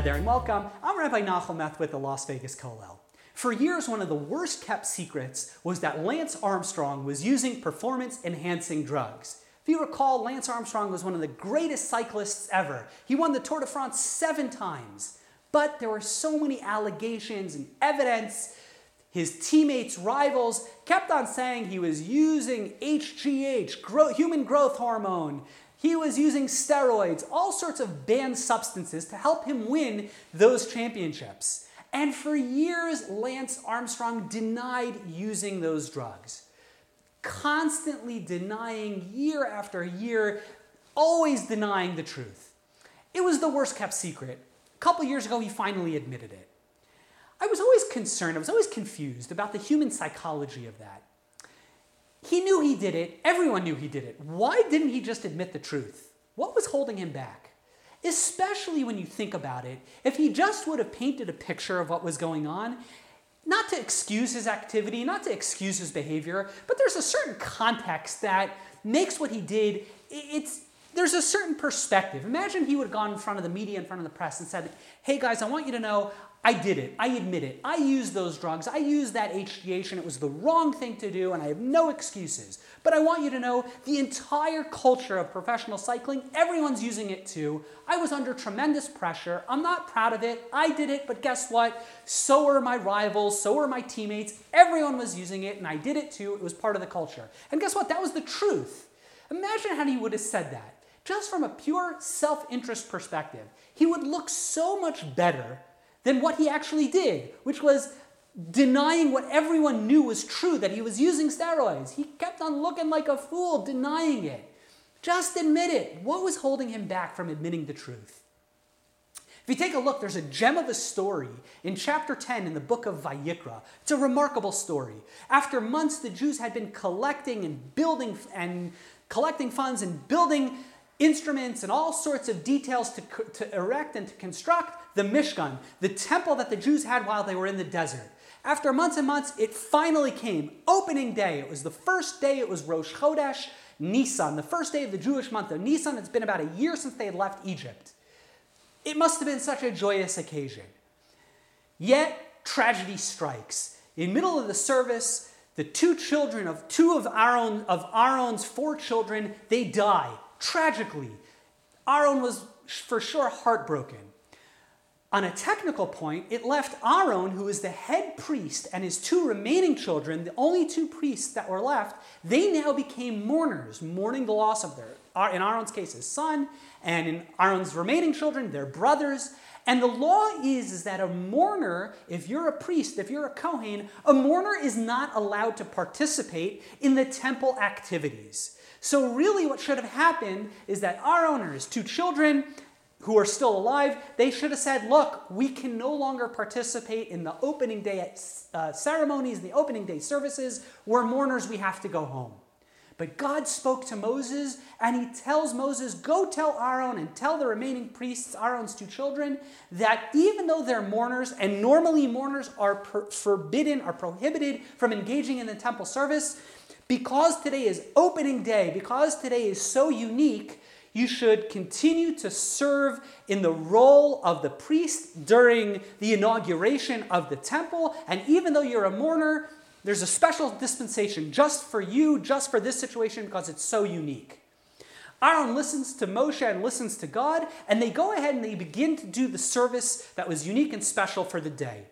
Hi there and welcome. I'm Rabbi Nachum Meth with the Las Vegas Kollel. For years, one of the worst kept secrets was that Lance Armstrong was using performance enhancing drugs. If you recall, Lance Armstrong was one of the greatest cyclists ever. He won the Tour de France seven times. But there were so many allegations and evidence. His teammates, rivals, kept on saying he was using HGH, human growth hormone. He was using steroids, all sorts of banned substances to help him win those championships. And for years, Lance Armstrong denied using those drugs, constantly denying year after year, always denying the truth. It was the worst kept secret. A couple years ago, he finally admitted it. I was always concerned, I was always confused about the human psychology of that. He knew he did it. Everyone knew he did it. Why didn't he just admit the truth? What was holding him back? Especially when you think about it, if he just would have painted a picture of what was going on, not to excuse his activity, not to excuse his behavior, but there's a certain context that makes what he did, it's, there's a certain perspective. Imagine he would have gone in front of the media, in front of the press, and said, Hey guys, I want you to know I did it. I admit it. I used those drugs. I used that HGH and it was the wrong thing to do and I have no excuses. But I want you to know the entire culture of professional cycling, everyone's using it too. I was under tremendous pressure. I'm not proud of it. I did it, but guess what? So were my rivals, so were my teammates. Everyone was using it and I did it too. It was part of the culture. And guess what? That was the truth. Imagine how he would have said that. Just from a pure self interest perspective, he would look so much better than what he actually did, which was denying what everyone knew was true that he was using steroids. He kept on looking like a fool, denying it. Just admit it. What was holding him back from admitting the truth? If you take a look, there's a gem of a story in chapter 10 in the book of Vayikra. It's a remarkable story. After months, the Jews had been collecting and building and collecting funds and building instruments and all sorts of details to, to erect and to construct the Mishkan, the temple that the Jews had while they were in the desert. After months and months, it finally came. Opening day. It was the first day, it was Rosh Chodesh Nisan, the first day of the Jewish month of Nisan. It's been about a year since they had left Egypt. It must have been such a joyous occasion. Yet, tragedy strikes. In middle of the service, the two children of two of Aaron of Aaron's four children, they die tragically. Aaron was for sure heartbroken. On a technical point, it left Aaron, who is the head priest, and his two remaining children, the only two priests that were left, they now became mourners, mourning the loss of their, in Aaron's case, his son, and in Aaron's remaining children, their brothers. And the law is, is that a mourner, if you're a priest, if you're a Kohen, a mourner is not allowed to participate in the temple activities. So, really, what should have happened is that Aaron's, two children who are still alive, they should have said, Look, we can no longer participate in the opening day uh, ceremonies, the opening day services. We're mourners, we have to go home. But God spoke to Moses, and he tells Moses, Go tell Aaron and tell the remaining priests, Aaron's two children, that even though they're mourners, and normally mourners are per- forbidden, are prohibited from engaging in the temple service, because today is opening day, because today is so unique, you should continue to serve in the role of the priest during the inauguration of the temple. And even though you're a mourner, there's a special dispensation just for you, just for this situation, because it's so unique. Aaron listens to Moshe and listens to God, and they go ahead and they begin to do the service that was unique and special for the day.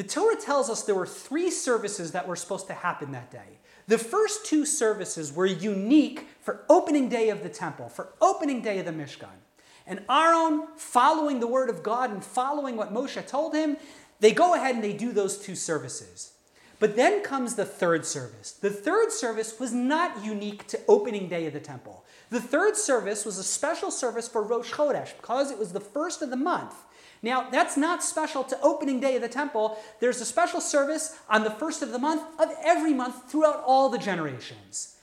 The Torah tells us there were three services that were supposed to happen that day. The first two services were unique for opening day of the temple, for opening day of the Mishkan. And Aaron, following the word of God and following what Moshe told him, they go ahead and they do those two services. But then comes the third service. The third service was not unique to opening day of the temple. The third service was a special service for Rosh Chodesh because it was the first of the month. Now, that's not special to opening day of the temple. There's a special service on the first of the month of every month throughout all the generations.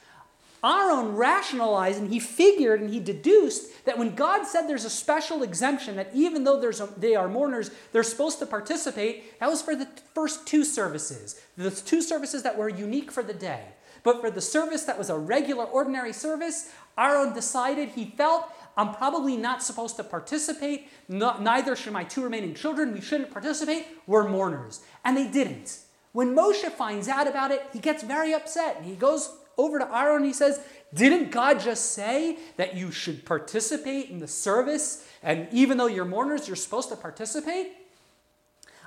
Aaron rationalized and he figured and he deduced that when God said there's a special exemption, that even though a, they are mourners, they're supposed to participate, that was for the first two services, the two services that were unique for the day. But for the service that was a regular, ordinary service, Aaron decided he felt I'm probably not supposed to participate. No, neither should my two remaining children. We shouldn't participate. We're mourners. And they didn't. When Moshe finds out about it, he gets very upset. And he goes over to Aaron and he says, Didn't God just say that you should participate in the service? And even though you're mourners, you're supposed to participate?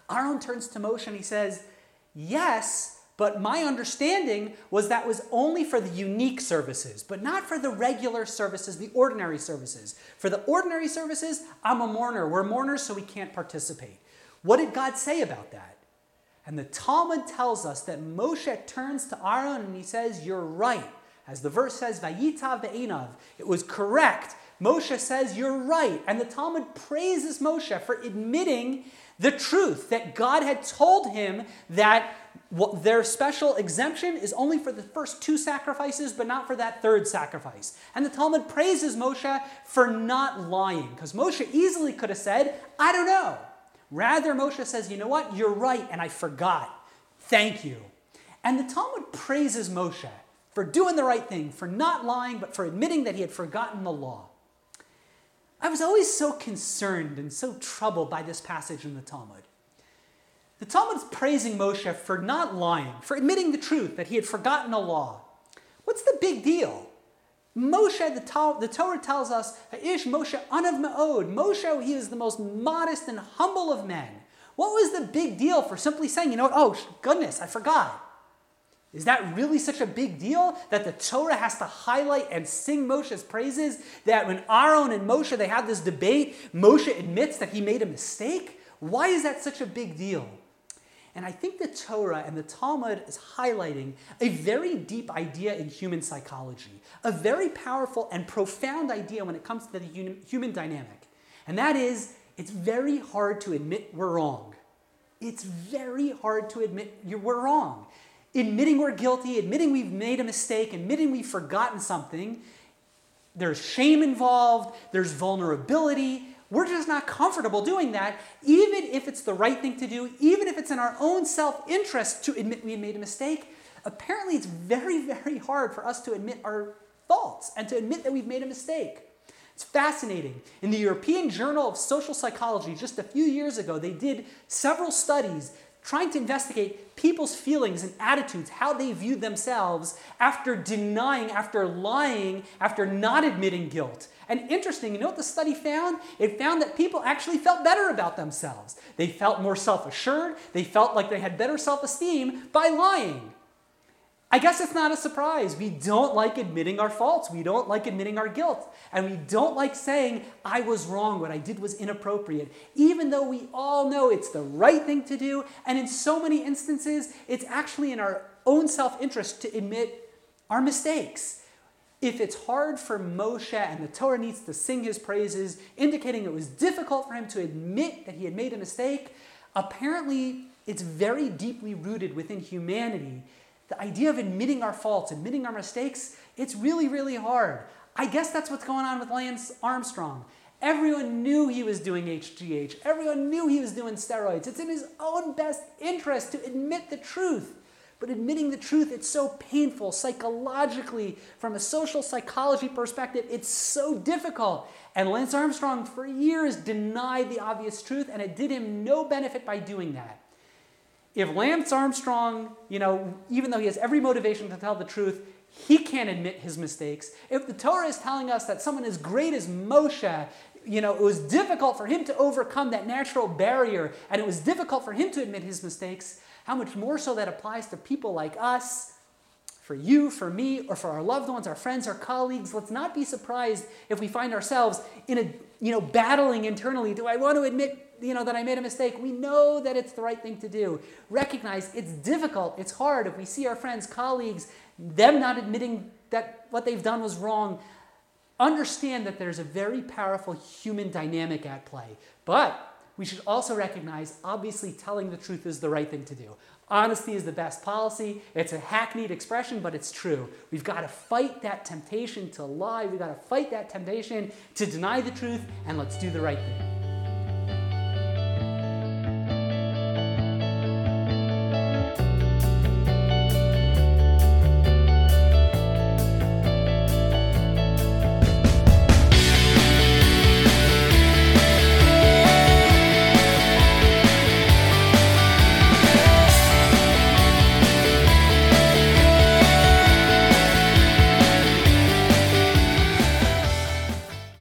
Aaron turns to Moshe and he says, Yes, but my understanding was that was only for the unique services, but not for the regular services, the ordinary services. For the ordinary services, I'm a mourner. We're mourners, so we can't participate. What did God say about that? And the Talmud tells us that Moshe turns to Aaron and he says, You're right. As the verse says, Vayitav ve'enav. It was correct. Moshe says, You're right. And the Talmud praises Moshe for admitting the truth that God had told him that their special exemption is only for the first two sacrifices, but not for that third sacrifice. And the Talmud praises Moshe for not lying, because Moshe easily could have said, I don't know. Rather, Moshe says, You know what? You're right, and I forgot. Thank you. And the Talmud praises Moshe for doing the right thing, for not lying, but for admitting that he had forgotten the law. I was always so concerned and so troubled by this passage in the Talmud. The Talmud is praising Moshe for not lying, for admitting the truth that he had forgotten a law. What's the big deal? Moshe, the, Ta- the Torah tells us, Ish Moshe anav me'od. Moshe, he is the most modest and humble of men. What was the big deal for simply saying, you know, what, oh, goodness, I forgot? Is that really such a big deal that the Torah has to highlight and sing Moshe's praises? That when Aaron and Moshe they have this debate, Moshe admits that he made a mistake? Why is that such a big deal? And I think the Torah and the Talmud is highlighting a very deep idea in human psychology, a very powerful and profound idea when it comes to the human dynamic. And that is, it's very hard to admit we're wrong. It's very hard to admit we're wrong. Admitting we're guilty, admitting we've made a mistake, admitting we've forgotten something, there's shame involved, there's vulnerability, we're just not comfortable doing that, even if it's the right thing to do, even if it's in our own self interest to admit we made a mistake. Apparently, it's very, very hard for us to admit our faults and to admit that we've made a mistake. It's fascinating. In the European Journal of Social Psychology, just a few years ago, they did several studies trying to investigate people's feelings and attitudes, how they viewed themselves after denying, after lying, after not admitting guilt. And interesting, you know what the study found? It found that people actually felt better about themselves. They felt more self assured, they felt like they had better self esteem by lying. I guess it's not a surprise. We don't like admitting our faults. We don't like admitting our guilt. And we don't like saying, I was wrong, what I did was inappropriate, even though we all know it's the right thing to do. And in so many instances, it's actually in our own self interest to admit our mistakes. If it's hard for Moshe and the Torah needs to sing his praises, indicating it was difficult for him to admit that he had made a mistake, apparently it's very deeply rooted within humanity. The idea of admitting our faults, admitting our mistakes, it's really, really hard. I guess that's what's going on with Lance Armstrong. Everyone knew he was doing HGH. Everyone knew he was doing steroids. It's in his own best interest to admit the truth. But admitting the truth, it's so painful psychologically, from a social psychology perspective, it's so difficult. And Lance Armstrong, for years, denied the obvious truth, and it did him no benefit by doing that. If Lance Armstrong, you know, even though he has every motivation to tell the truth, he can't admit his mistakes. If the Torah is telling us that someone as great as Moshe, you know, it was difficult for him to overcome that natural barrier, and it was difficult for him to admit his mistakes, how much more so that applies to people like us, for you, for me, or for our loved ones, our friends, our colleagues. Let's not be surprised if we find ourselves in a, you know, battling internally. Do I want to admit, you know, that I made a mistake? We know that it's the right thing to do. Recognize it's difficult, it's hard. If we see our friends, colleagues, them not admitting that what they've done was wrong, understand that there's a very powerful human dynamic at play. But we should also recognize obviously telling the truth is the right thing to do. Honesty is the best policy. It's a hackneyed expression, but it's true. We've got to fight that temptation to lie. We've got to fight that temptation to deny the truth, and let's do the right thing.